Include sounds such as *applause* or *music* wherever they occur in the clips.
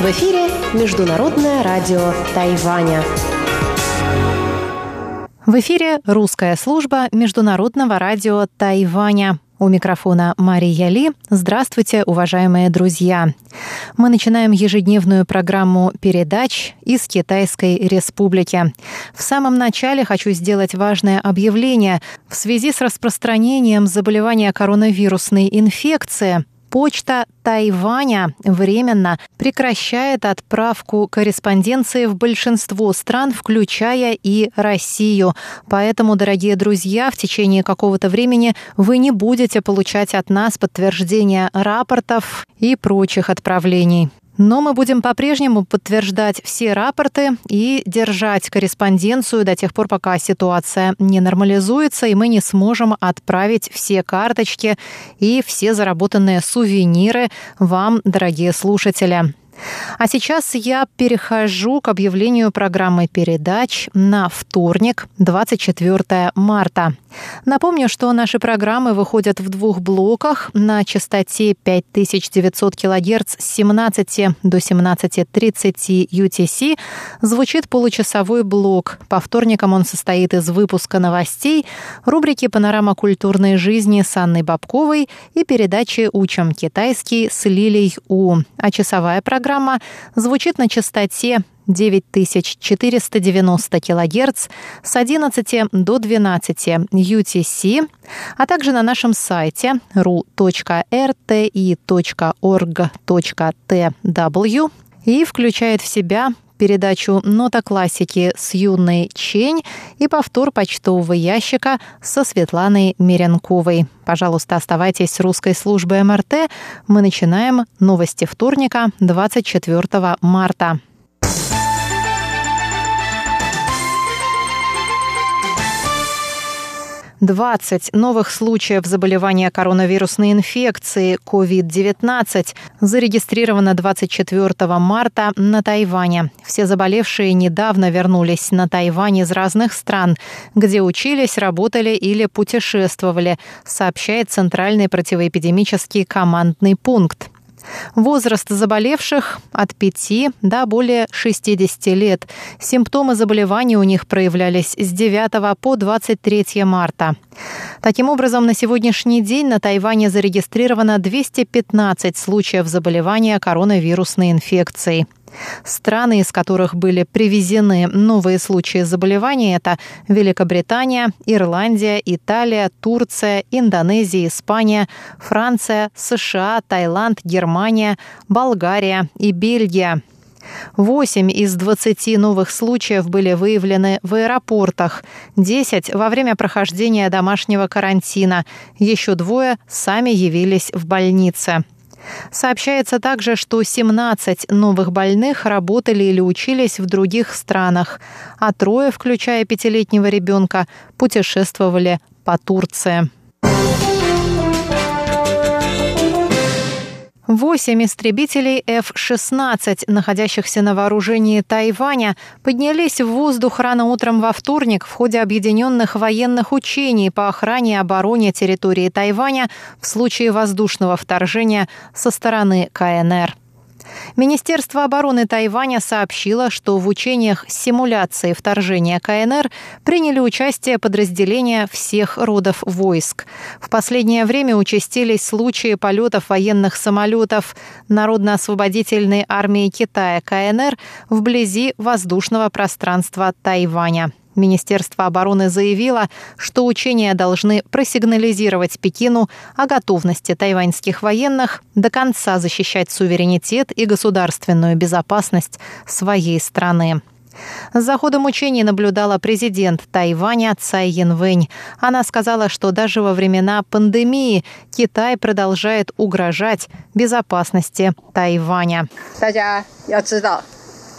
В эфире Международное радио Тайваня. В эфире русская служба Международного радио Тайваня. У микрофона Мария Ли. Здравствуйте, уважаемые друзья. Мы начинаем ежедневную программу передач из Китайской Республики. В самом начале хочу сделать важное объявление. В связи с распространением заболевания коронавирусной инфекции Почта Тайваня временно прекращает отправку корреспонденции в большинство стран, включая и Россию. Поэтому, дорогие друзья, в течение какого-то времени вы не будете получать от нас подтверждения рапортов и прочих отправлений. Но мы будем по-прежнему подтверждать все рапорты и держать корреспонденцию до тех пор, пока ситуация не нормализуется, и мы не сможем отправить все карточки и все заработанные сувениры вам, дорогие слушатели. А сейчас я перехожу к объявлению программы передач на вторник, 24 марта. Напомню, что наши программы выходят в двух блоках на частоте 5900 кГц с 17 до 17.30 UTC. Звучит получасовой блок. По вторникам он состоит из выпуска новостей, рубрики «Панорама культурной жизни» с Анной Бабковой и передачи «Учим китайский» с Лилей У. А часовая программа звучит на частоте 9490 кГц с 11 до 12 UTC, а также на нашем сайте ru.rti.org.tw и включает в себя передачу «Нота классики» с юной Чень и повтор почтового ящика со Светланой Меренковой. Пожалуйста, оставайтесь с русской службой МРТ. Мы начинаем новости вторника, 24 марта. 20 новых случаев заболевания коронавирусной инфекции COVID-19 зарегистрировано 24 марта на Тайване. Все заболевшие недавно вернулись на Тайвань из разных стран, где учились, работали или путешествовали, сообщает Центральный противоэпидемический командный пункт. Возраст заболевших от 5 до более 60 лет. Симптомы заболевания у них проявлялись с 9 по 23 марта. Таким образом, на сегодняшний день на Тайване зарегистрировано 215 случаев заболевания коронавирусной инфекцией. Страны, из которых были привезены новые случаи заболевания, это Великобритания, Ирландия, Италия, Турция, Индонезия, Испания, Франция, США, Таиланд, Германия, Болгария и Бельгия. Восемь из 20 новых случаев были выявлены в аэропортах, 10 во время прохождения домашнего карантина, еще двое сами явились в больнице. Сообщается также, что 17 новых больных работали или учились в других странах, а трое, включая пятилетнего ребенка, путешествовали по Турции. Восемь истребителей F-16, находящихся на вооружении Тайваня, поднялись в воздух рано утром во вторник в ходе объединенных военных учений по охране и обороне территории Тайваня в случае воздушного вторжения со стороны КНР. Министерство обороны Тайваня сообщило, что в учениях симуляции вторжения КНР приняли участие подразделения всех родов войск. В последнее время участились случаи полетов военных самолетов Народно-освободительной армии Китая КНР вблизи воздушного пространства Тайваня. Министерство обороны заявило, что учения должны просигнализировать Пекину о готовности тайваньских военных до конца защищать суверенитет и государственную безопасность своей страны. За ходом учений наблюдала президент Тайваня Цай Янвэнь. Она сказала, что даже во времена пандемии Китай продолжает угрожать безопасности Тайваня.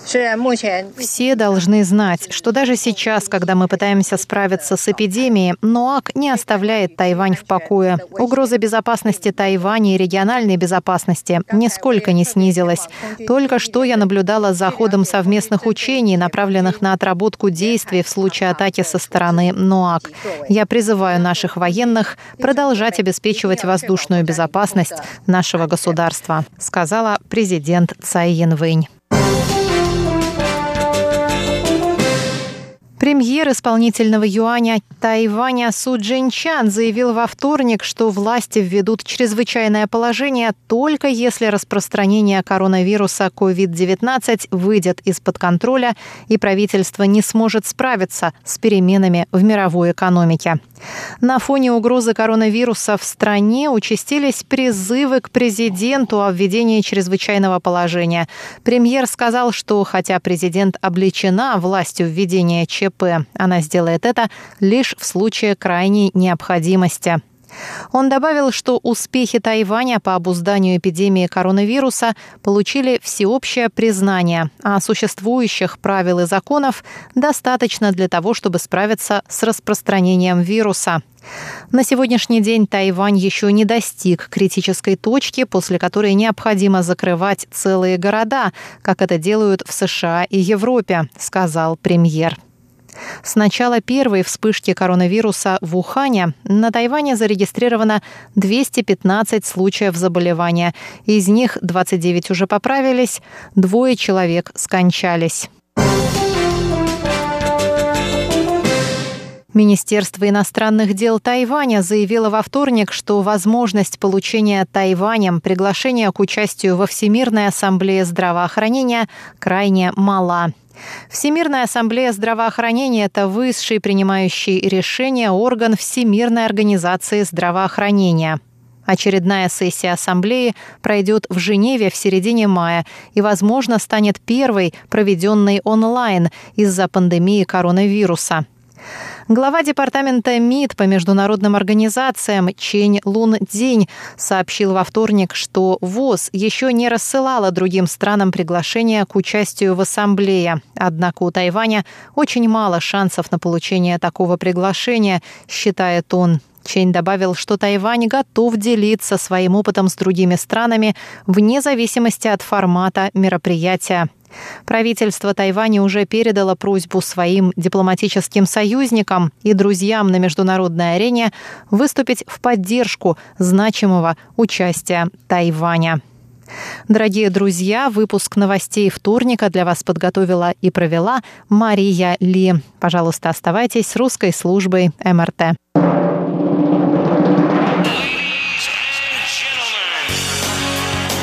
Все должны знать, что даже сейчас, когда мы пытаемся справиться с эпидемией, НОАК не оставляет Тайвань в покое. Угроза безопасности Тайваня и региональной безопасности нисколько не снизилась. Только что я наблюдала за ходом совместных учений, направленных на отработку действий в случае атаки со стороны НОАК. Я призываю наших военных продолжать обеспечивать воздушную безопасность нашего государства, сказала президент Цай Янвэнь. Премьер исполнительного юаня Тайваня Су Джинчан заявил во вторник, что власти введут чрезвычайное положение только если распространение коронавируса COVID-19 выйдет из-под контроля и правительство не сможет справиться с переменами в мировой экономике. На фоне угрозы коронавируса в стране участились призывы к президенту о введении чрезвычайного положения. Премьер сказал, что хотя президент облечена властью введения ЧП, она сделает это лишь в случае крайней необходимости. Он добавил, что успехи Тайваня по обузданию эпидемии коронавируса получили всеобщее признание, а существующих правил и законов достаточно для того, чтобы справиться с распространением вируса. На сегодняшний день Тайвань еще не достиг критической точки, после которой необходимо закрывать целые города, как это делают в США и Европе, сказал премьер. С начала первой вспышки коронавируса в Ухане на Тайване зарегистрировано 215 случаев заболевания. Из них 29 уже поправились, двое человек скончались. Министерство иностранных дел Тайваня заявило во вторник, что возможность получения Тайванем приглашения к участию во Всемирной ассамблее здравоохранения крайне мала. Всемирная ассамблея здравоохранения – это высший принимающий решения орган Всемирной организации здравоохранения. Очередная сессия ассамблеи пройдет в Женеве в середине мая и, возможно, станет первой, проведенной онлайн из-за пандемии коронавируса. Глава департамента МИД по международным организациям Чень Лун День сообщил во вторник, что ВОЗ еще не рассылала другим странам приглашения к участию в ассамблее. Однако у Тайваня очень мало шансов на получение такого приглашения, считает он. Чень добавил, что Тайвань готов делиться своим опытом с другими странами вне зависимости от формата мероприятия. Правительство Тайваня уже передало просьбу своим дипломатическим союзникам и друзьям на международной арене выступить в поддержку значимого участия Тайваня. Дорогие друзья, выпуск новостей вторника для вас подготовила и провела Мария Ли. Пожалуйста, оставайтесь с русской службой МРТ.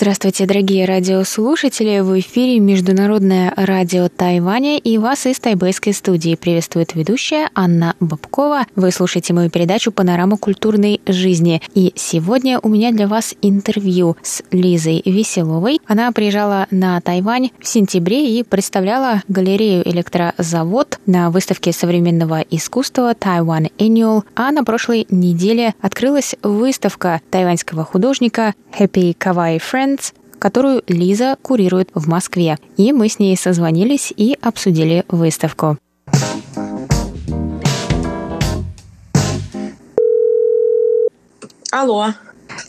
Здравствуйте, дорогие радиослушатели! В эфире Международное радио Тайваня и вас из тайбэйской студии приветствует ведущая Анна Бабкова. Вы слушаете мою передачу «Панорама культурной жизни». И сегодня у меня для вас интервью с Лизой Веселовой. Она приезжала на Тайвань в сентябре и представляла галерею «Электрозавод» на выставке современного искусства Taiwan Annual, а на прошлой неделе открылась выставка тайваньского художника Happy Kawaii Friend которую Лиза курирует в Москве. И мы с ней созвонились и обсудили выставку. Алло.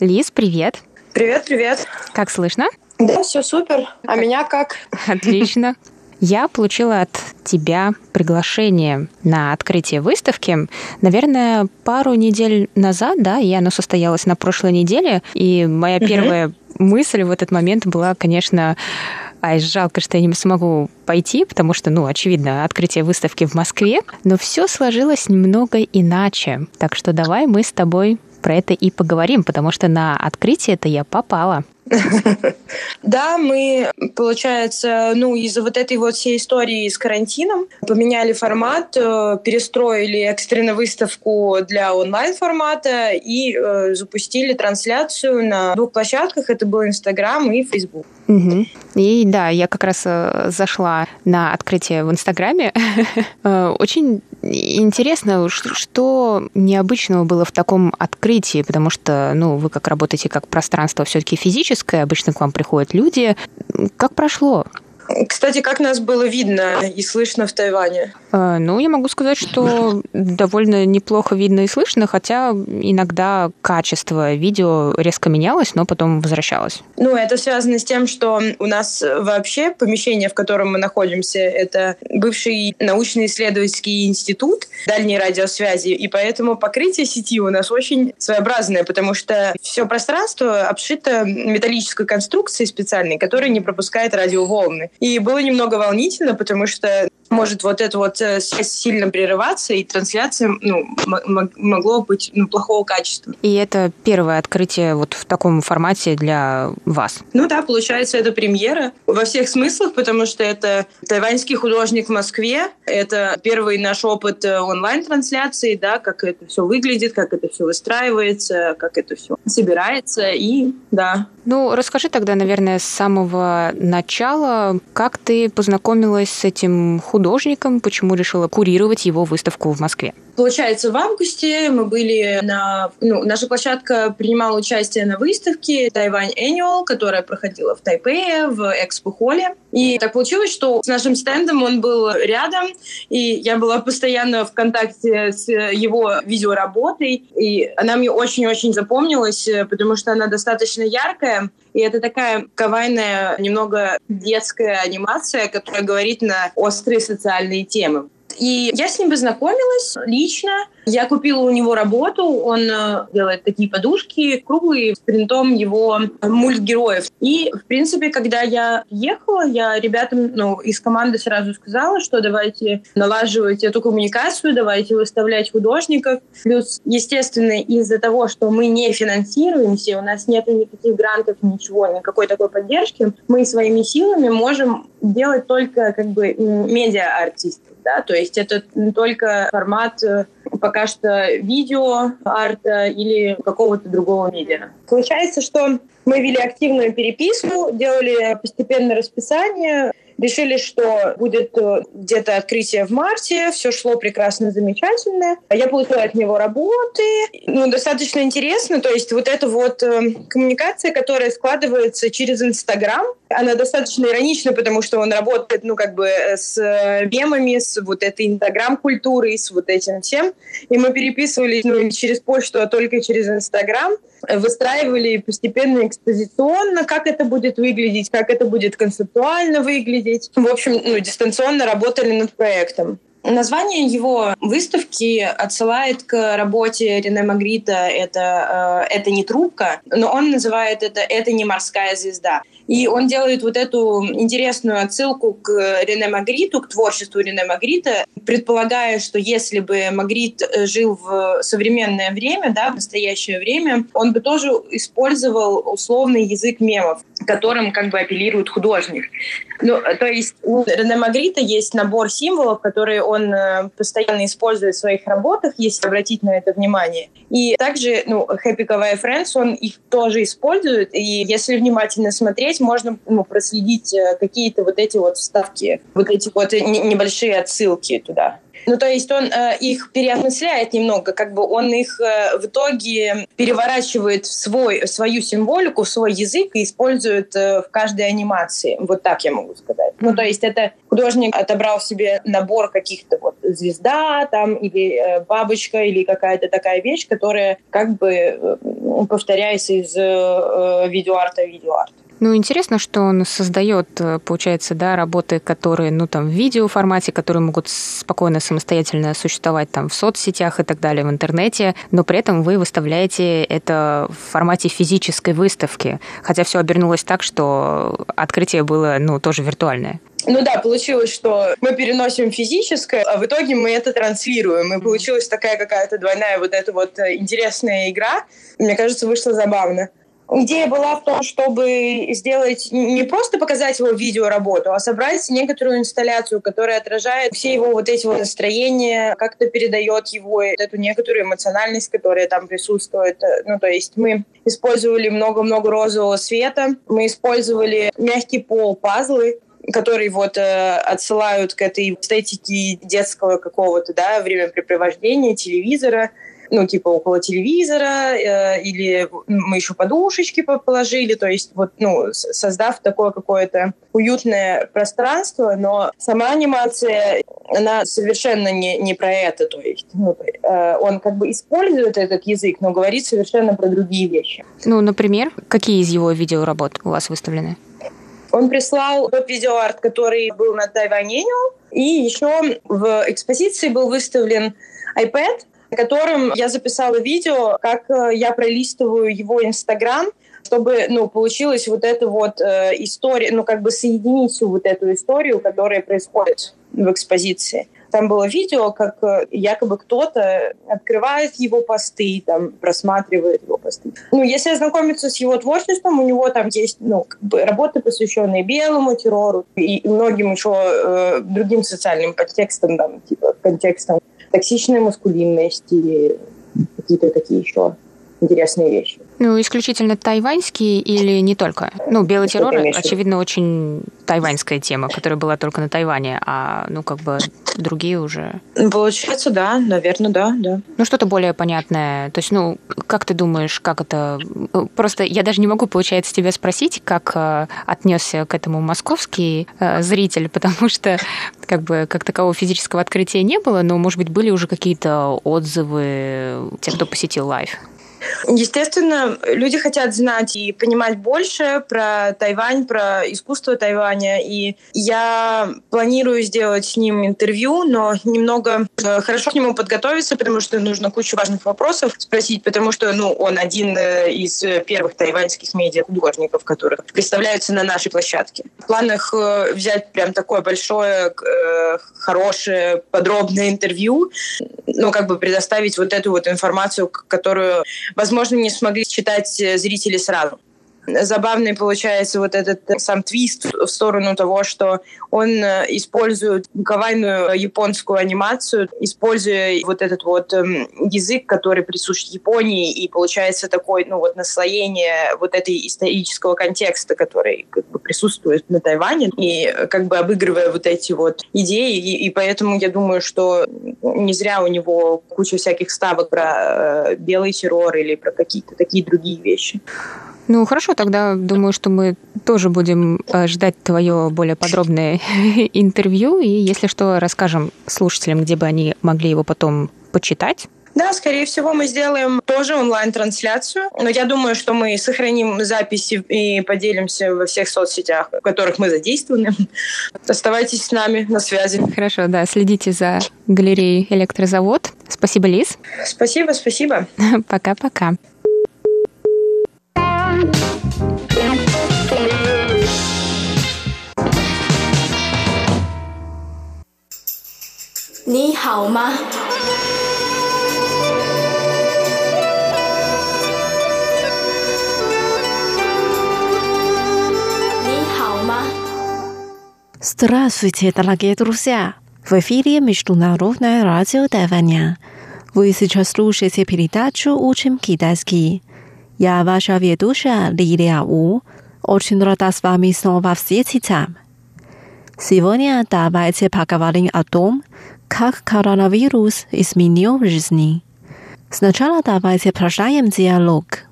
Лиз, привет. Привет, привет. Как слышно? Да, все супер. А меня как? Отлично. Я получила от тебя приглашение на открытие выставки, наверное, пару недель назад, да, и оно состоялось на прошлой неделе. И моя первая мысль в этот момент была, конечно, Ай, жалко, что я не смогу пойти, потому что, ну, очевидно, открытие выставки в Москве, но все сложилось немного иначе. Так что давай мы с тобой про это и поговорим, потому что на открытие это я попала. *laughs* Да, мы, получается, ну, из-за вот этой вот всей истории с карантином поменяли формат, э, перестроили экстренно выставку для онлайн-формата и э, запустили трансляцию на двух площадках. Это был Инстаграм и Фейсбук. Угу. И да, я как раз э, зашла на открытие в Инстаграме. *laughs* Э, очень интересно, что необычного было в таком открытии, потому что, ну, вы как работаете как пространство все-таки физическое, обычно к вам приходят люди. Как прошло? Кстати, как нас было видно и слышно в Тайване? А, ну, я могу сказать, что довольно неплохо видно и слышно, хотя иногда качество видео резко менялось, но потом возвращалось. Ну, это связано с тем, что у нас вообще помещение, в котором мы находимся, это бывший научно-исследовательский институт дальней радиосвязи, и поэтому покрытие сети у нас очень своеобразное, потому что все пространство обшито металлической конструкцией специальной, которая не пропускает радиоволны. И было немного волнительно, потому что может вот эта вот э, связь сильно прерываться, и трансляция ну, могло быть ну, плохого качества. И это первое открытие вот в таком формате для вас? Ну да, получается, это премьера во всех смыслах, потому что это тайваньский художник в Москве, это первый наш опыт э, онлайн-трансляции, да, как это все выглядит, как это все выстраивается, как это все собирается, и да. Ну, расскажи тогда, наверное, с самого начала, как ты познакомилась с этим художником, художником, почему решила курировать его выставку в Москве? Получается, в августе мы были на... Ну, наша площадка принимала участие на выставке Тайвань Annual, которая проходила в Тайпее, в экспо-холле. И так получилось, что с нашим стендом он был рядом, и я была постоянно в контакте с его видеоработой, и она мне очень-очень запомнилась, потому что она достаточно яркая, и это такая кавайная, немного детская анимация, которая говорит на острые социальные темы. И я с ним познакомилась лично. Я купила у него работу. Он э, делает такие подушки круглые с принтом его мультгероев. И, в принципе, когда я ехала, я ребятам ну, из команды сразу сказала, что давайте налаживать эту коммуникацию, давайте выставлять художников. Плюс, естественно, из-за того, что мы не финансируемся, у нас нет никаких грантов, ничего, никакой такой поддержки, мы своими силами можем делать только как бы медиа-артистов да, то есть это только формат э, пока что видео, арта или какого-то другого медиа. Получается, что мы вели активную переписку, делали постепенно расписание, Решили, что будет э, где-то открытие в марте, все шло прекрасно, замечательно. Я получила от него работы. Ну, достаточно интересно, то есть вот эта вот э, коммуникация, которая складывается через Инстаграм, она достаточно иронична, потому что он работает, ну, как бы э, с мемами, с вот этой Инстаграм-культурой, с вот этим всем. И мы переписывались ну, не через почту, а только через Инстаграм выстраивали постепенно экспозиционно, как это будет выглядеть, как это будет концептуально выглядеть. В общем, ну, дистанционно работали над проектом. Название его выставки отсылает к работе Рене Магрита «Это, э, это не трубка», но он называет это «Это не морская звезда». И он делает вот эту интересную отсылку к Рене Магриту, к творчеству Рене Магрита, предполагая, что если бы Магрит э, жил в современное время, да, в настоящее время, он бы тоже использовал условный язык мемов, которым как бы апеллирует художник. Ну, то есть у Рене Магрита есть набор символов, которые он э, постоянно использует в своих работах, если обратить на это внимание. И также, ну, Happy Kawaii Friends, он их тоже использует, и если внимательно смотреть, можно ну, проследить э, какие-то вот эти вот вставки, вот эти вот небольшие отсылки туда. Ну, то есть он э, их переосмысляет немного, как бы он их э, в итоге переворачивает в, свой, свою символику, в свой язык и использует э, в каждой анимации. Вот так я могу сказать. Ну, то есть это художник отобрал себе набор каких-то вот звезда там или э, бабочка или какая-то такая вещь, которая как бы э, повторяется из э, э видеоарта в видеоарт. Ну, интересно, что он создает, э, получается, да, работы, которые, ну, там, в видеоформате, которые могут спокойно самостоятельно существовать там в соцсетях и так далее, в интернете, но при этом вы выставляете это в формате физической выставки, хотя все обернулось так, что открытие было, ну, тоже виртуальное. Ну да, получилось, что мы переносим физическое, а в итоге мы это транслируем. И получилась такая какая-то двойная вот эта вот э, интересная игра. Мне кажется, вышло забавно. Идея была в том, чтобы сделать не просто показать его видеоработу, а собрать некоторую инсталляцию, которая отражает все его вот эти вот настроения, как-то передает его эту некоторую эмоциональность, которая там присутствует. Ну, то есть мы использовали много-много розового света, мы использовали мягкий пол, пазлы, которые вот э, отсылают к этой эстетике детского какого-то, да, времяпрепровождения, телевизора, ну, типа около телевизора, э, или мы еще подушечки положили, то есть вот, ну, создав такое какое-то уютное пространство, но сама анимация, она совершенно не, не про это, то есть ну, э, он как бы использует этот язык, но говорит совершенно про другие вещи. Ну, например, какие из его видеоработ у вас выставлены? Он прислал тот видеоарт, который был на Тайване, и еще в экспозиции был выставлен iPad, которым я записала видео, как э, я пролистываю его Инстаграм, чтобы, ну, получилась вот эта вот э, история, ну, как бы соединить всю вот эту историю, которая происходит в экспозиции. Там было видео, как э, якобы кто-то открывает его посты, там, просматривает его посты. Ну, если ознакомиться с его творчеством, у него там есть, ну, как бы работы, посвященные белому террору и многим еще э, другим социальным подтекстам, там, типа, контекстам токсичная маскулинность или какие-то такие еще интересные вещи. Ну, исключительно тайваньские или не только? Ну, белый террор, очевидно, очень тайваньская тема, которая была только на Тайване, а, ну, как бы другие уже... Получается, да, наверное, да, да. Ну, что-то более понятное. То есть, ну, как ты думаешь, как это... Просто я даже не могу, получается, тебя спросить, как э, отнесся к этому московский э, зритель, *laughs* потому что как бы как такового физического открытия не было, но, может быть, были уже какие-то отзывы тех, кто посетил лайв? Естественно, люди хотят знать и понимать больше про Тайвань, про искусство Тайваня. И я планирую сделать с ним интервью, но немного э, хорошо к нему подготовиться, потому что нужно кучу важных вопросов спросить, потому что ну, он один э, из первых тайваньских медиа-художников, которых представляются на нашей площадке. В планах э, взять прям такое большое, хорошее, подробное интервью, ну, как бы предоставить вот эту вот информацию, которую возможно, не смогли читать э, зрители сразу забавный получается вот этот сам твист в сторону того, что он э, использует кавайную японскую анимацию, используя вот этот вот эм, язык, который присущ Японии, и получается такое, ну вот наслоение вот этой исторического контекста, который как бы присутствует на Тайване, и как бы обыгрывая вот эти вот идеи, и, и поэтому я думаю, что не зря у него куча всяких ставок про э, белый террор или про какие-то такие другие вещи. Ну, хорошо, тогда думаю, что мы тоже будем э, ждать твое более подробное *laughs* интервью, и если что, расскажем слушателям, где бы они могли его потом почитать. Да, скорее всего, мы сделаем тоже онлайн-трансляцию. Но я думаю, что мы сохраним записи и поделимся во всех соцсетях, в которых мы задействованы. Оставайтесь с нами на связи. Хорошо, да, следите за галереей «Электрозавод». Спасибо, Лиз. Спасибо, спасибо. *laughs* Пока-пока. 你好吗？你好吗？Здравствуйте, дорогие друзья! В эфире Международное радио Тайваня. Вы сейчас слушаете передачу «Учим китайский». Я ваша ведущая Лилия У. Очень рада с вами снова встретиться. Сегодня давайте поговорим о том, как коронавирус изменил жизни. Сначала давайте прощаем диалог.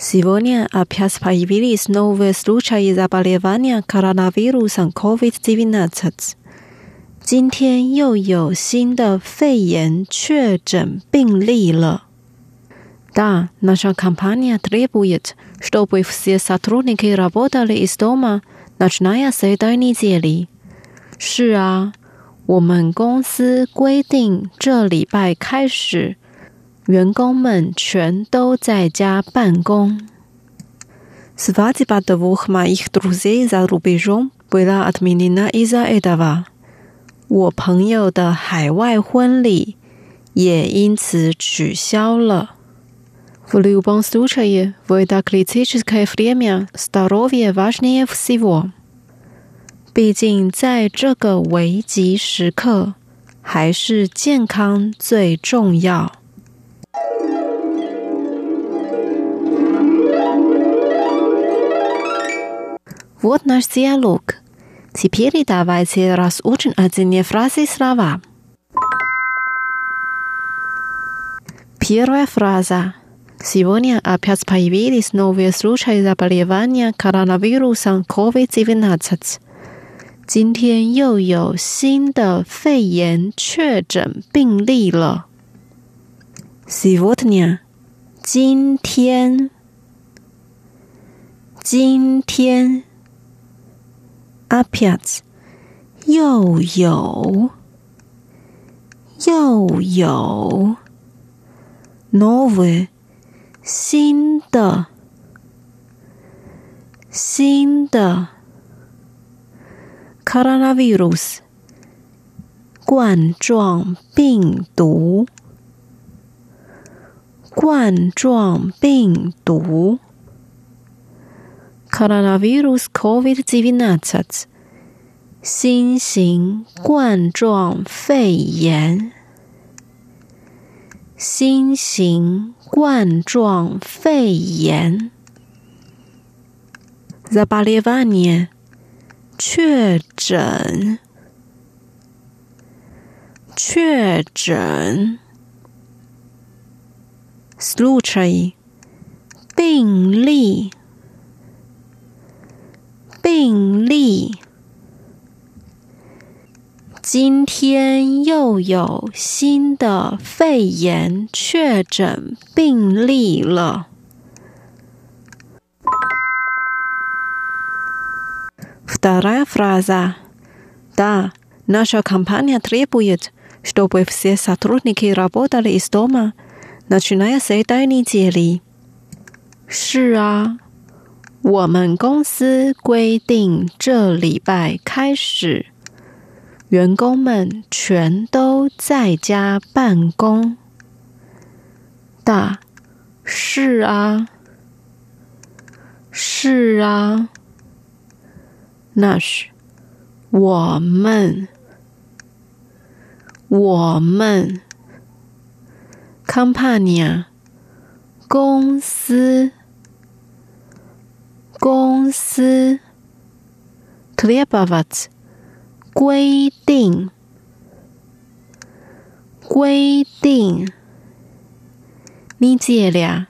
Сегодня опять появились новые случаи заболевания коронавирусом COVID-19. 今天又有新的肺炎确诊病例了。Да, наша компания требует, чтобы все сотрудники работали из дома, начиная с этой недели. 是啊，我们公司规定这礼拜开始， 员工们全都在家办公。Свадьба двух моих друзей за рубежом была отменена из-за этого。我朋友的海外婚礼也因此取消了。В любом случае, в это критическое время здоровье важнее всего。毕竟在这个危急时刻，还是健康最重要。 Вот наш диалог. Теперь давайте разучим отдельные фразы слова. Первая фраза. Сегодня опять появились новые случаи заболевания коронавирусом COVID-19. 今天又有新的肺炎确诊病例了。 Сегодня，今天，今天，опять，又有，又有，новые，新的，新的。coronavirus 冠状病毒， 冠状病毒 （coronavirus COVID-19） 新型冠状肺炎。新型冠状肺炎 z a b a l e v a n i 确诊，确诊。确诊 ，случай，病例，病例，今天又有新的肺炎确诊病例了。Вторая фраза. Да, наша компания требует, чтобы все сотрудники работали из дома, 那去那样谁带你这里是啊我们公司规定这礼拜开始员工们全都在家办公。大是啊是啊。那是我们我们 Company 公司公司，three above it 规定规定，你几俩？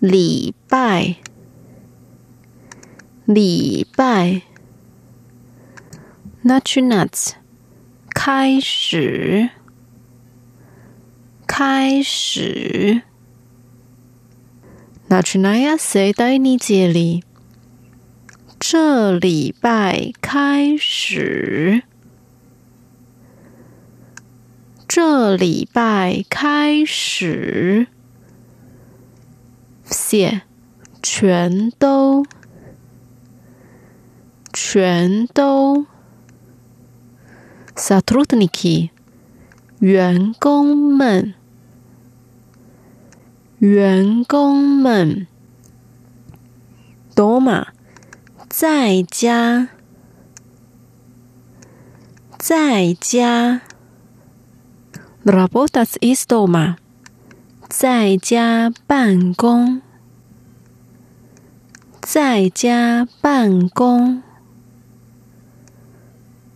礼拜礼拜，nuts nuts 开始。开始。Начиная с этой недели，这礼拜开始，这礼拜开始。Все，全都，全都。Satrudniki，员工们， 员工们，Doma，在家，在家，Rabotas is Doma，在家办公，在家办公，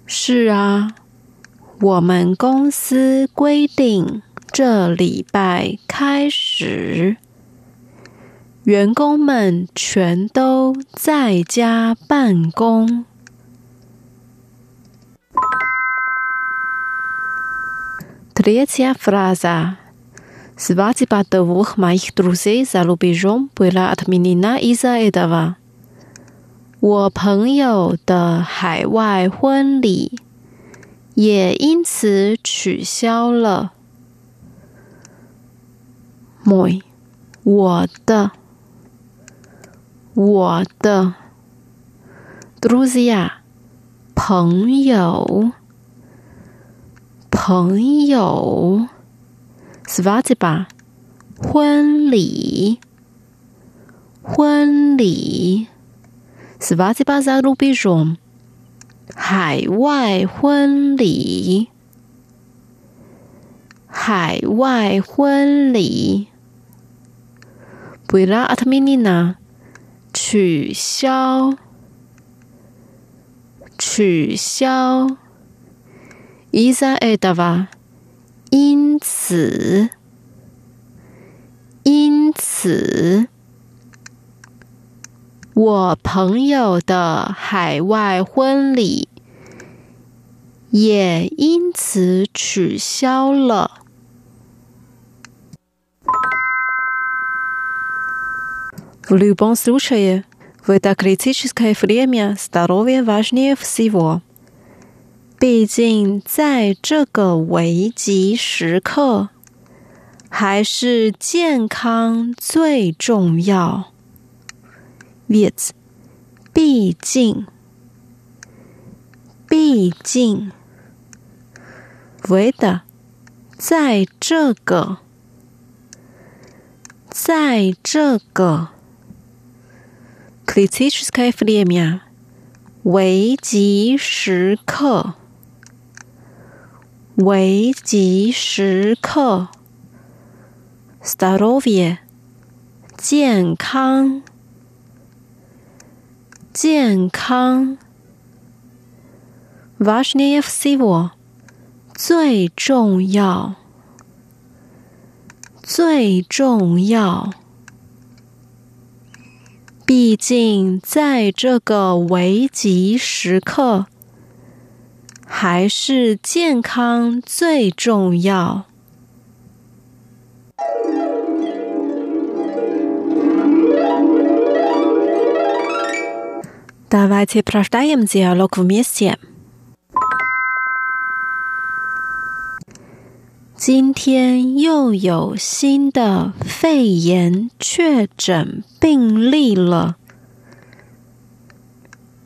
是啊。我们公司规定，这礼拜开始，员工们全都在家办公。Третья фраза. Свадьба двух моих друзей за рубежом была отменена из-за этого. 我朋友的海外婚礼。也因此取消了。 мой, 我的，我的，друзья，朋友，朋友，свадьба，婚礼，婚礼，свадьба за рубежом，海外婚礼，海外婚礼。 Bila atminina，取消，取消。Isa edava，因此，因此，我朋友的海外婚礼也因此取消了。В любом случае, в это критическое время здоровье важнее всего. 毕竟在这个危急时刻，还是健康最重要。Ведь，毕竟，毕竟，ведь，在这个，在这个。 Критическое время，危急时刻，危急时刻。Здоровье，健康，健康。Важнее всего，最重要，最重要。 毕竟，在这个危急时刻，还是健康最重要。Давайте прочитаем диалог вместе. 今天又有新的肺炎确诊病例了。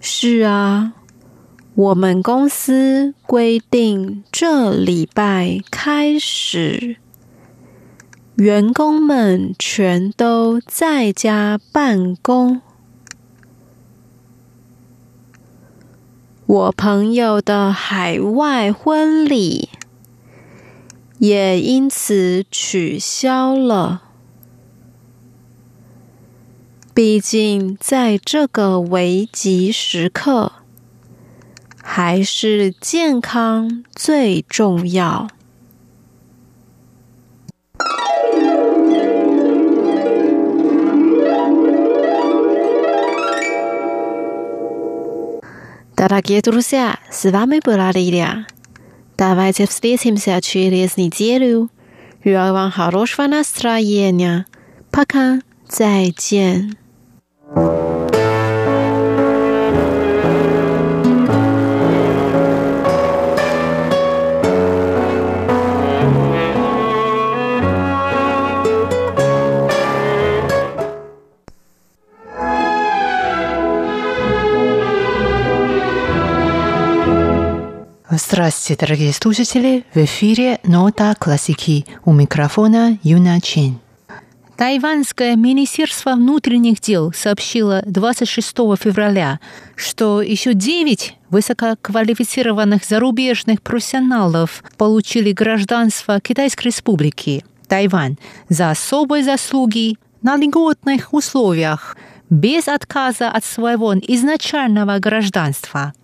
是啊，我们公司规定这礼拜开始，员工们全都在家办公。我朋友的海外婚礼。也因此取消了。毕竟，在这个危急时刻，还是健康最重要。大家记住下，是美不拉的。Давайте встретимся через неделю. Желаю вам хорошего настроения. Пока. 再见。Здравствуйте, дорогие слушатели! В эфире «Нота классики» у микрофона Юна Чин. Тайваньское министерство внутренних дел сообщило 26 февраля, что еще 9 высококвалифицированных зарубежных профессионалов получили гражданство Китайской республики Тайвань за особые заслуги на льготных условиях без отказа от своего изначального гражданства –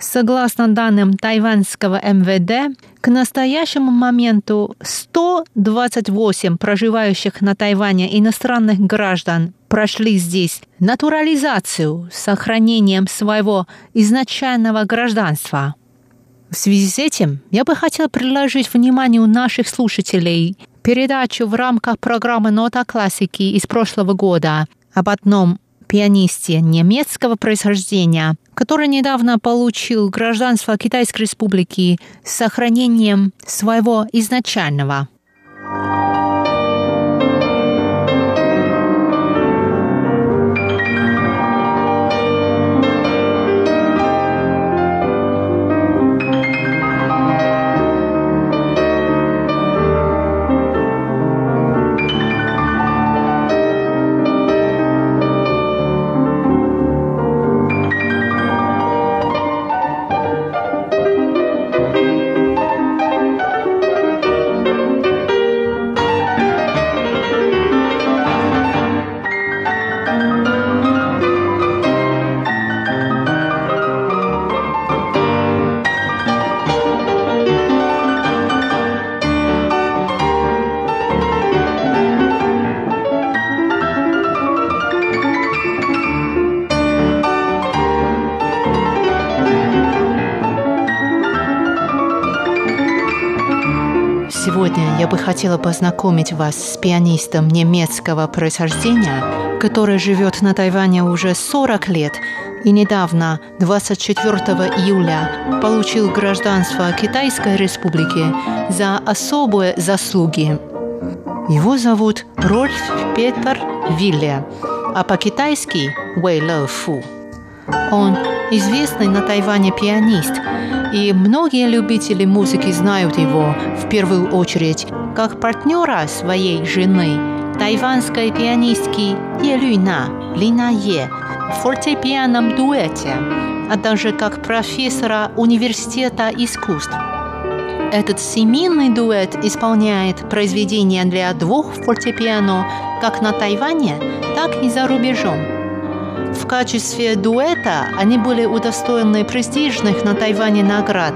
Согласно данным тайваньского МВД, к настоящему моменту 128 проживающих на Тайване иностранных граждан прошли здесь натурализацию с сохранением своего изначального гражданства. В связи с этим я бы хотел предложить вниманию наших слушателей передачу в рамках программы «Нота классики» из прошлого года об одном пианисте немецкого происхождения, который недавно получил гражданство Китайской Республики с сохранением своего изначального. Сегодня я бы хотела познакомить вас с пианистом немецкого происхождения, который живет на Тайване уже 40 лет и недавно, 24 июля, получил гражданство Китайской Республики за особые заслуги. Его зовут Рольф Петер Вилле, а по-китайски Вэй Лэ Фу. Он известный на Тайване пианист, и многие любители музыки знают его в первую очередь как партнера своей жены, тайванской пианистки Е Люйна, Лина Е, в фортепианном дуэте, а также как профессора университета искусств. Этот семейный дуэт исполняет произведения для двух фортепиано как на Тайване, так и за рубежом. В качестве дуэта они были удостоены престижных на Тайване наград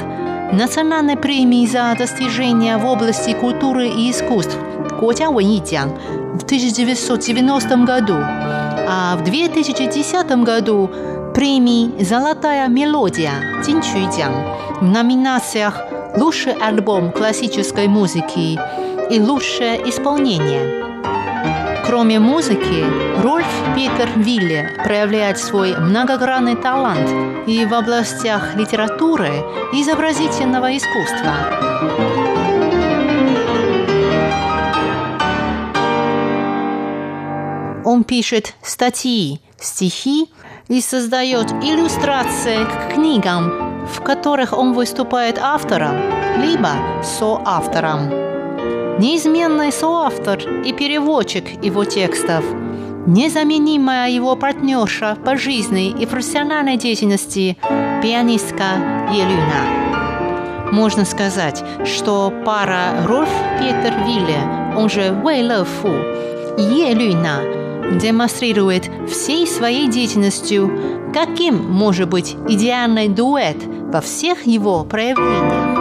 Национальной премии за достижения в области культуры и искусств Котя Вэньидян в 1990 году, а в 2010 году премии «Золотая мелодия» Тинчуйдян в номинациях «Лучший альбом классической музыки» и «Лучшее исполнение». Кроме музыки, Рольф Питер Вилле проявляет свой многогранный талант и в областях литературы и изобразительного искусства. Он пишет статьи, стихи и создает иллюстрации к книгам, в которых он выступает автором, либо соавтором. Неизменный соавтор и переводчик его текстов, незаменимая его партнерша по жизни и профессиональной деятельности пианистка Елюна. Можно сказать, что пара Рольф Петер Вилле, он же Вэй Лэ Фу, и Елюна демонстрирует всей своей деятельностью, каким может быть идеальный дуэт во всех его проявлениях.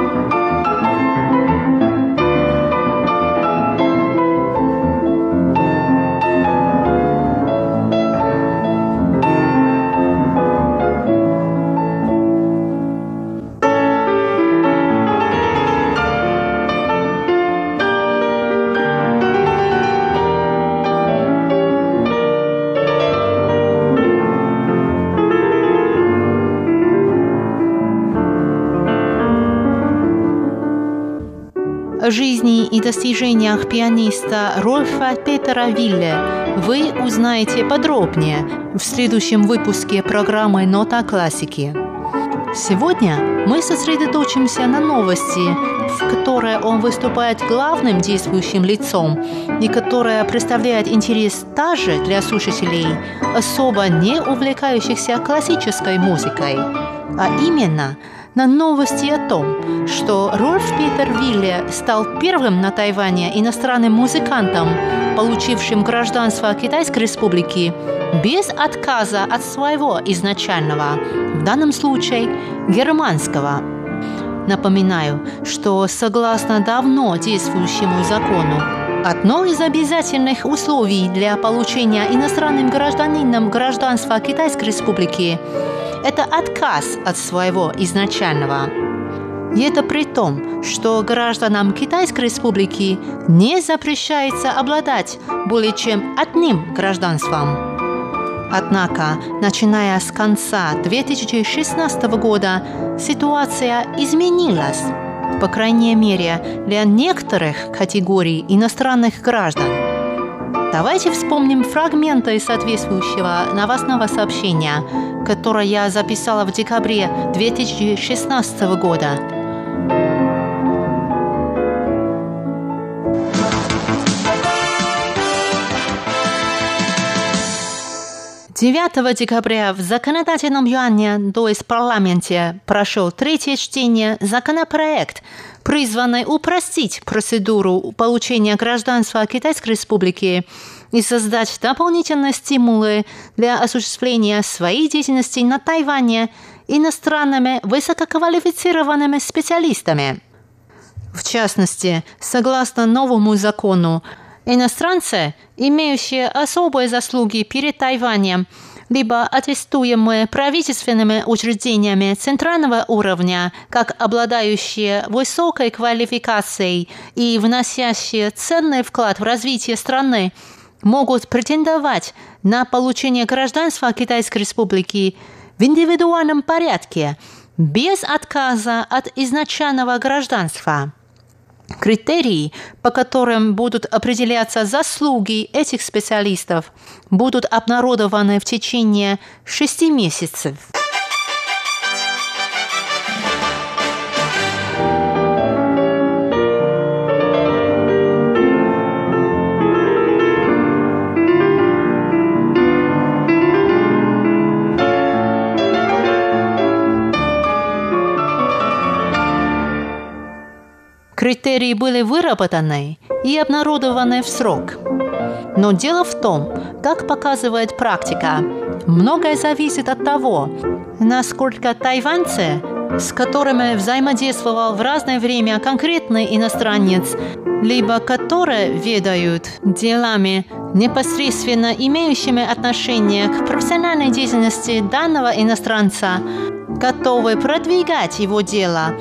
Достижениях пианиста Рольфа Петера Вилле вы узнаете подробнее в следующем выпуске программы «Нота классики». Сегодня мы сосредоточимся на новости, в которой он выступает главным действующим лицом и которая представляет интерес также для слушателей, особо не увлекающихся классической музыкой, а именно – на новости о том, что Рольф Питер Вилле стал первым на Тайване иностранным музыкантом, получившим гражданство Китайской Республики без отказа от своего изначального, в данном случае германского. Напоминаю, что согласно давно действующему закону, Одно из обязательных условий для получения иностранным гражданином гражданства Китайской Республики это отказ от своего изначального. И это при том, что гражданам Китайской Республики не запрещается обладать более чем одним гражданством. Однако, начиная с конца 2016 года, ситуация изменилась, по крайней мере, для некоторых категорий иностранных граждан. Давайте вспомним фрагменты соответствующего новостного сообщения, которое я записала в декабре 2016 года. Девятого декабря в законодательном юане, то есть парламенте, прошел третье чтение законопроект, призванный упростить процедуру получения гражданства Китайской Республики и создать дополнительные стимулы для осуществления своей деятельности на Тайване иностранными высококвалифицированными специалистами. В частности, согласно новому закону, иностранцы, имеющие особые заслуги перед Тайванем, либо аттестуемые правительственными учреждениями центрального уровня, как обладающие высокой квалификацией и вносящие ценный вклад в развитие страны, могут претендовать на получение гражданства Китайской Республики в индивидуальном порядке, без отказа от изначального гражданства. Критерии, по которым будут определяться заслуги этих специалистов, будут обнародованы в течение шести месяцев. Критерии были выработаны и обнародованы в срок. Но дело в том, как показывает практика, многое зависит от того, насколько тайваньцы, с которыми взаимодействовал в разное время конкретный иностранец, либо которые ведают делами, непосредственно имеющими отношение к профессиональной деятельности данного иностранца, готовы продвигать его дело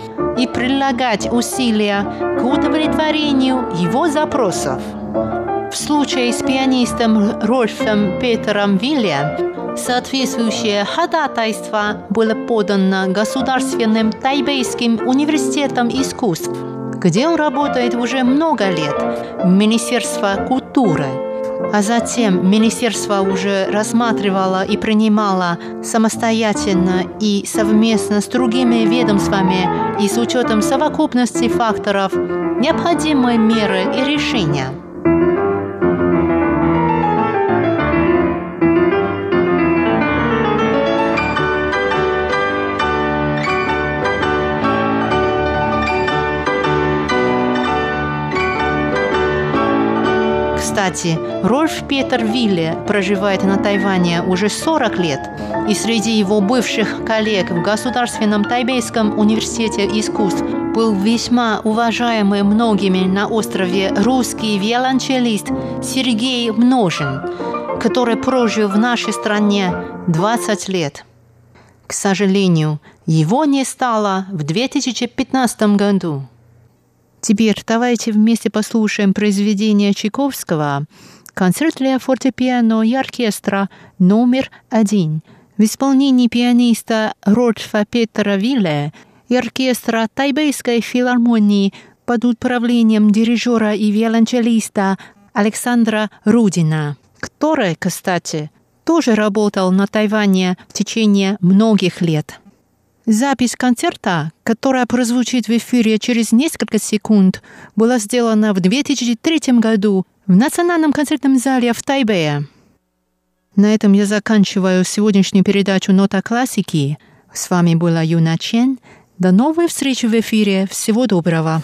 и прилагать усилия к удовлетворению его запросов. В случае с пианистом Рольфом Петером Вилле соответствующее ходатайство было подано Государственным Тайбейским университетом искусств, где он работает уже много лет, в Министерство культуры – а затем министерство уже рассматривало и принимало самостоятельно и совместно с другими ведомствами и с учетом совокупности факторов необходимые меры и решения – Кстати, Рольф Петер Вилле проживает на Тайване уже 40 лет, и среди его бывших коллег в Государственном Тайбейском университете искусств был весьма уважаемый многими на острове русский виолончелист Сергей Множин, который прожил в нашей стране 20 лет. К сожалению, его не стало в 2015 году. Теперь давайте вместе послушаем произведение Чайковского «Концерт для фортепиано и оркестра номер один» в исполнении пианиста Рольфа Петера Вилле и оркестра Тайбейской филармонии под управлением дирижера и виолончелиста Александра Рудина, который, кстати, тоже работал на Тайване в течение многих лет. Запись концерта, которая прозвучит в эфире через несколько секунд, была сделана в 2003 году в Национальном концертном зале в Тайбэе. На этом я заканчиваю сегодняшнюю передачу «Нота классики». С вами была Юна Чен. До новой встречи в эфире. Всего доброго.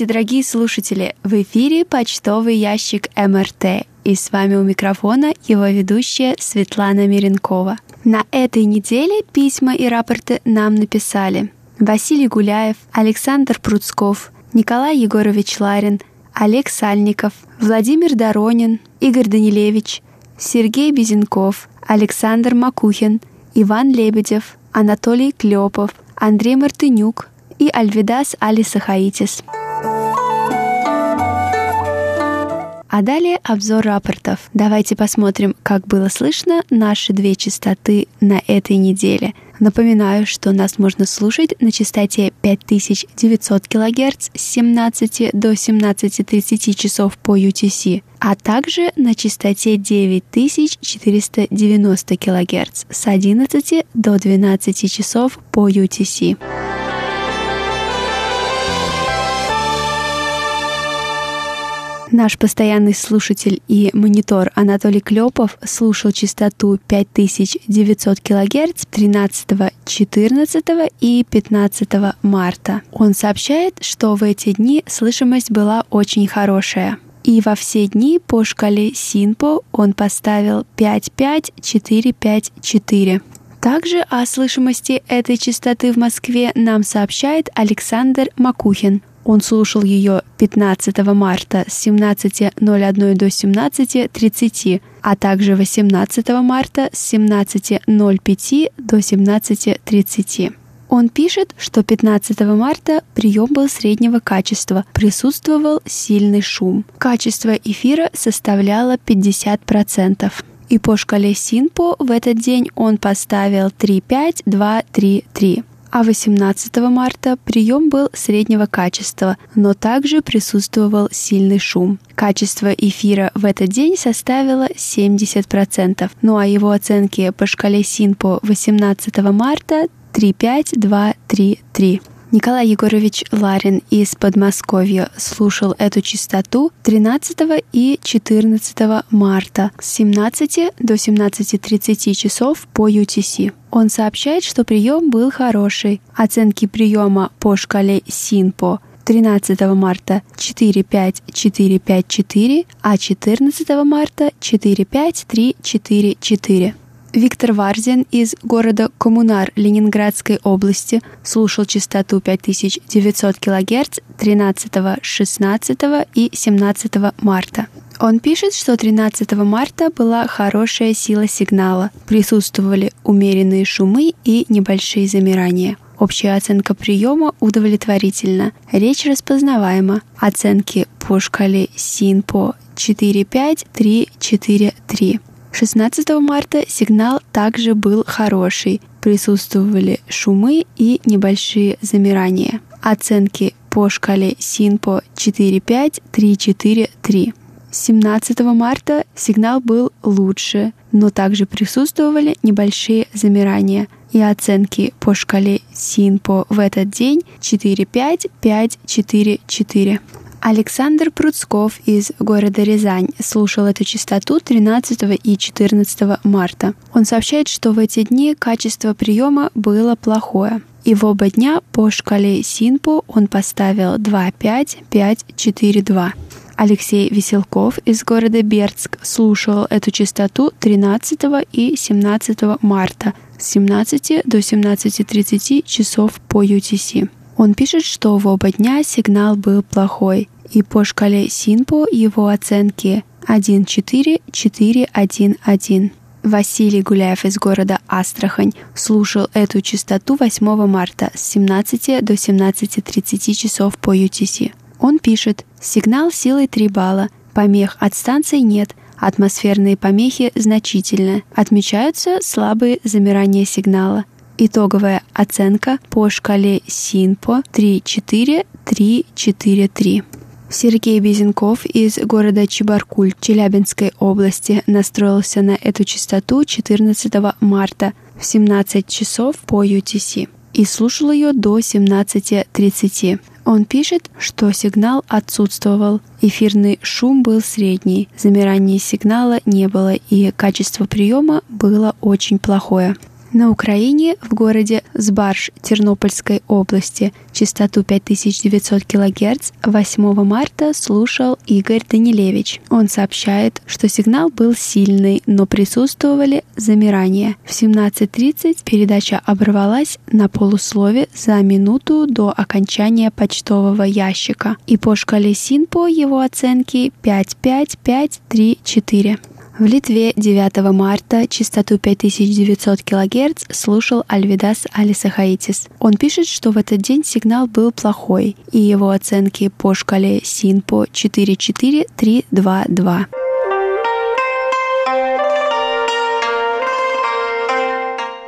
Здравствуйте, дорогие слушатели! В эфире почтовый ящик МРТ. И с вами у микрофона его ведущая Светлана Миренкова. На этой неделе письма и рапорты нам написали Василий Гуляев, Александр Пруцков, Николай Егорович Ларин, Олег Сальников, Владимир Доронин, Игорь Данилевич, Сергей Безенков, Александр Макухин, Иван Лебедев, Анатолий Клепов, Андрей Мартынюк и Альвидас Алисахаитис. А далее обзор рапортов. Давайте посмотрим, как было слышно наши две частоты на этой неделе. Напоминаю, что нас можно слушать на частоте 5900 кГц с 17 до 17.30 часов по UTC, а также на частоте 9490 кГц с 11 до 12 часов по UTC. Наш постоянный слушатель и монитор Анатолий Клепов слушал частоту 5900 кГц 13, 14 и 15 марта. Он сообщает, что в эти дни слышимость была очень хорошая. И во все дни по шкале Синпо он поставил 55454. Также о слышимости этой частоты в Москве нам сообщает Александр Макухин. Он слушал ее 15 марта с 17.01 до 17.30, а также 18 марта с 17.05 до 17.30. Он пишет, что 15 марта прием был среднего качества, присутствовал сильный шум. Качество эфира составляло 50%. И по шкале Синпо в этот день он поставил 35233 а 18 марта прием был среднего качества, но также присутствовал сильный шум. Качество эфира в этот день составило 70%, ну а его оценки по шкале СИНПО 18 марта 35233. Николай Егорович Ларин из Подмосковья слушал эту частоту 13 и 14 марта с 17 до 17.30 часов по UTC. Он сообщает, что прием был хороший. Оценки приема по шкале СИНПО 13 марта 45454, а 14 марта 45344. Виктор Варзин из города Коммунар Ленинградской области слушал частоту 5900 кГц 13, 16 и 17 марта. Он пишет, что 13 марта была хорошая сила сигнала, присутствовали умеренные шумы и небольшие замирания. Общая оценка приема удовлетворительна, речь распознаваема. Оценки по шкале СИНПО 4-5, 3-4-3. 16 марта сигнал также был хороший, присутствовали шумы и небольшие замирания. Оценки по шкале СИНПО 4-5, 3-4-3. 17 марта сигнал был лучше, но также присутствовали небольшие замирания. И оценки по шкале СИНПО в этот день 4-5, 5-4-4. Александр Пруцков из города Рязань слушал эту частоту 13 и 14 марта. Он сообщает, что в эти дни качество приема было плохое. И в оба дня по шкале Синпо он поставил 2-5-5-4-2. Алексей Веселков из города Бердск слушал эту частоту 13 и 17 марта с 17 до 17.30 часов по UTC. Он пишет, что в оба дня сигнал был плохой, и по шкале Синпо его оценки 1-4-4-1-1. Василий Гуляев из города Астрахань слушал эту частоту 8 марта с 17 до 17.30 часов по UTC. Он пишет «Сигнал силой 3 балла, помех от станции нет, атмосферные помехи значительны, отмечаются слабые замирания сигнала. Итоговая оценка по шкале СИНПО 3-4-3-4-3. Сергей Безенков из города Чебаркуль Челябинской области настроился на эту частоту 14 марта в 17 часов по UTC и слушал ее до 17.30. Он пишет, что сигнал отсутствовал, эфирный шум был средний, замирания сигнала не было и качество приема было очень плохое. На Украине, в городе Сбарж Тернопольской области, частоту 5900 кГц 8 марта слушал Игорь Данилевич. Он сообщает, что сигнал был сильный, но присутствовали замирания. В 17.30 передача оборвалась на полуслове за минуту до окончания почтового ящика. И по шкале СИНПО его оценки 55534. В Литве 9 марта частоту 5900 кГц слушал Альвидас Алисахаитис. Он пишет, что в этот день сигнал был плохой, и его оценки по шкале СИНПО 44322.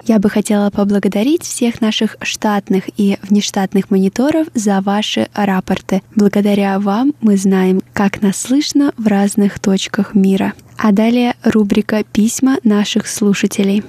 Я бы хотела поблагодарить всех наших штатных и внештатных мониторов за ваши рапорты. Благодаря вам мы знаем, как нас слышно в разных точках мира. А далее рубрика «Письма наших слушателей».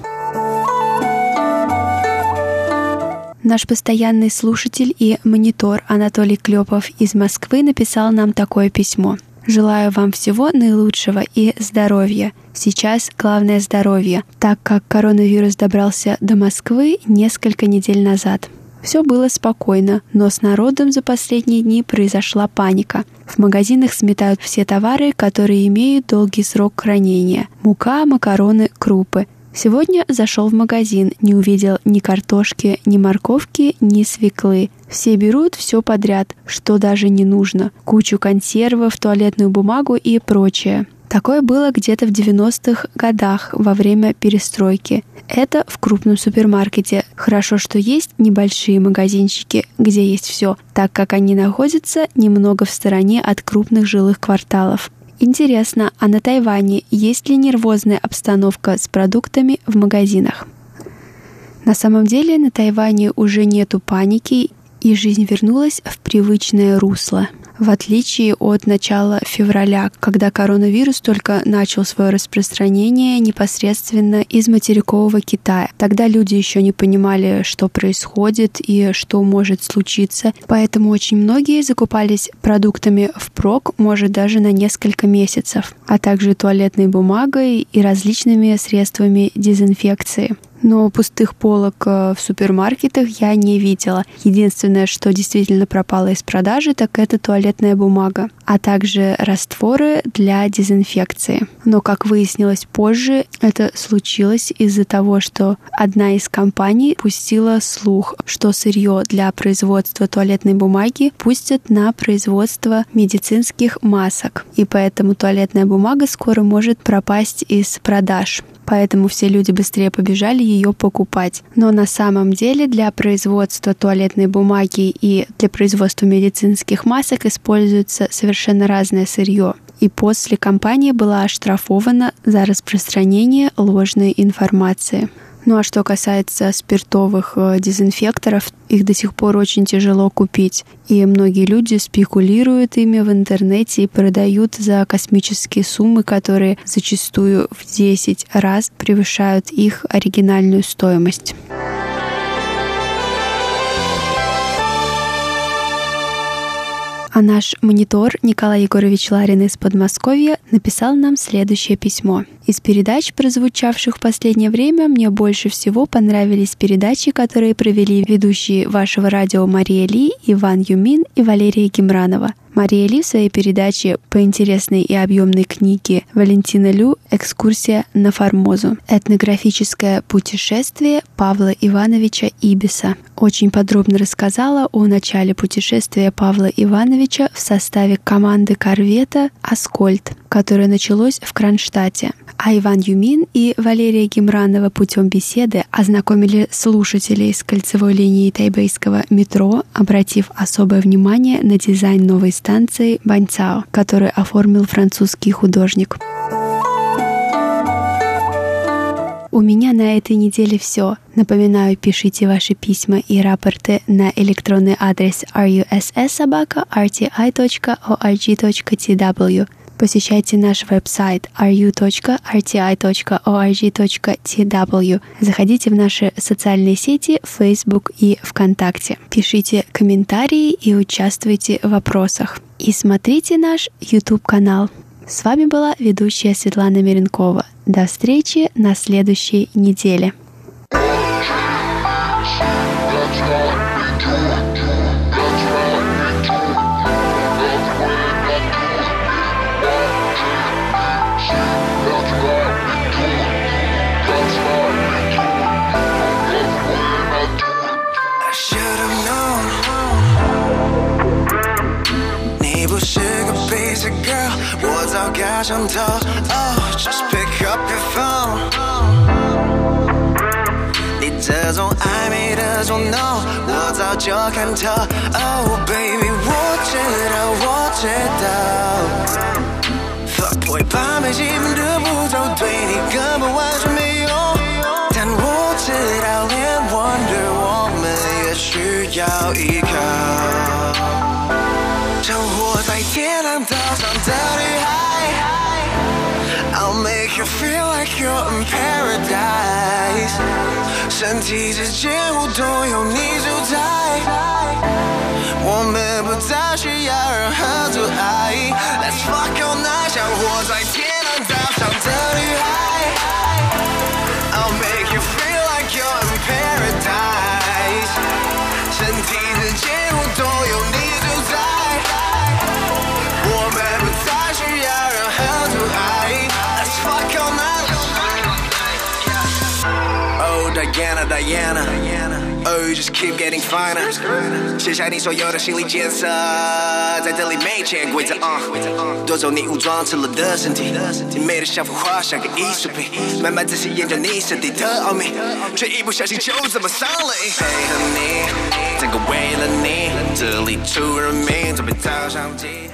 Наш постоянный слушатель и монитор Анатолий Клепов из Москвы написал нам такое письмо. Желаю вам всего наилучшего и здоровья. Сейчас главное здоровье, так как коронавирус добрался до Москвы несколько недель назад. Все было спокойно, но с народом за последние дни произошла паника. В магазинах сметают все товары, которые имеют долгий срок хранения. Мука, макароны, крупы. Сегодня зашел в магазин, не увидел ни картошки, ни морковки, ни свеклы. Все берут все подряд, что даже не нужно. Кучу консервов, туалетную бумагу и прочее. Такое было где-то в 90-х годах во время перестройки. Это в крупном супермаркете. Хорошо, что есть небольшие магазинчики, где есть все, так как они находятся немного в стороне от крупных жилых кварталов. Интересно, а на Тайване есть ли нервозная обстановка с продуктами в магазинах? На самом деле на Тайване уже нету паники, и жизнь вернулась в привычное русло – в отличие от начала февраля, когда коронавирус только начал свое распространение непосредственно из материкового Китая. Тогда люди еще не понимали, что происходит и что может случиться, поэтому очень многие закупались продуктами впрок, может даже на несколько месяцев, а также туалетной бумагой и различными средствами дезинфекции но пустых полок э, в супермаркетах я не видела. Единственное, что действительно пропало из продажи, так это туалетная бумага, а также растворы для дезинфекции. Но, как выяснилось позже, это случилось из-за того, что одна из компаний пустила слух, что сырье для производства туалетной бумаги пустят на производство медицинских масок. И поэтому туалетная бумага скоро может пропасть из продаж поэтому все люди быстрее побежали ее покупать. Но на самом деле для производства туалетной бумаги и для производства медицинских масок используется совершенно разное сырье. И после компания была оштрафована за распространение ложной информации. Ну а что касается спиртовых э, дезинфекторов, их до сих пор очень тяжело купить. И многие люди спекулируют ими в интернете и продают за космические суммы, которые зачастую в 10 раз превышают их оригинальную стоимость. А наш монитор Николай Егорович Ларин из Подмосковья написал нам следующее письмо. Из передач, прозвучавших в последнее время, мне больше всего понравились передачи, которые провели ведущие вашего радио Мария Ли, Иван Юмин и Валерия Гемранова. Мария Ли в своей передаче по интересной и объемной книге Валентина Лю «Экскурсия на Формозу. Этнографическое путешествие Павла Ивановича Ибиса» очень подробно рассказала о начале путешествия Павла Ивановича в составе команды корвета «Аскольд», которое началось в Кронштадте. А Иван Юмин и Валерия Гемранова путем беседы ознакомили слушателей с кольцевой линией тайбейского метро, обратив особое внимание на дизайн новой станции Баньцао, который оформил французский художник. У меня на этой неделе все. Напоминаю, пишите ваши письма и рапорты на электронный адрес russsobaka.rti.org.tw. Посещайте наш веб-сайт ru.rti.org.tw. Заходите в наши социальные сети Facebook и ВКонтакте. Пишите комментарии и участвуйте в вопросах. И смотрите наш YouTube-канал. С вами была ведущая Светлана Миренкова. До встречи на следующей неделе. 昧的冲动，我早就看透。Oh baby，我知道，我知道。Fuck boy，把每几分的步骤对你根本完全没用。但我知道，连 Wonder 我们也需要依靠。生活在天堂岛上的女孩。I'll make you feel like you're in paradise。身体之间互动有你主宰，我们不再需要任何阻碍。Let's fuck all night，像活在 Diana。Oh, you just keep getting finer。卸下你所有的心理建设，在这里没潜规则。Uh, 夺走你武装赤裸的身体，你美得像幅画，像个艺术品。慢慢仔细研究你身体的奥秘，却一不小心就这么上了瘾。配合你，整个为了你，这里出人命，准备早上机。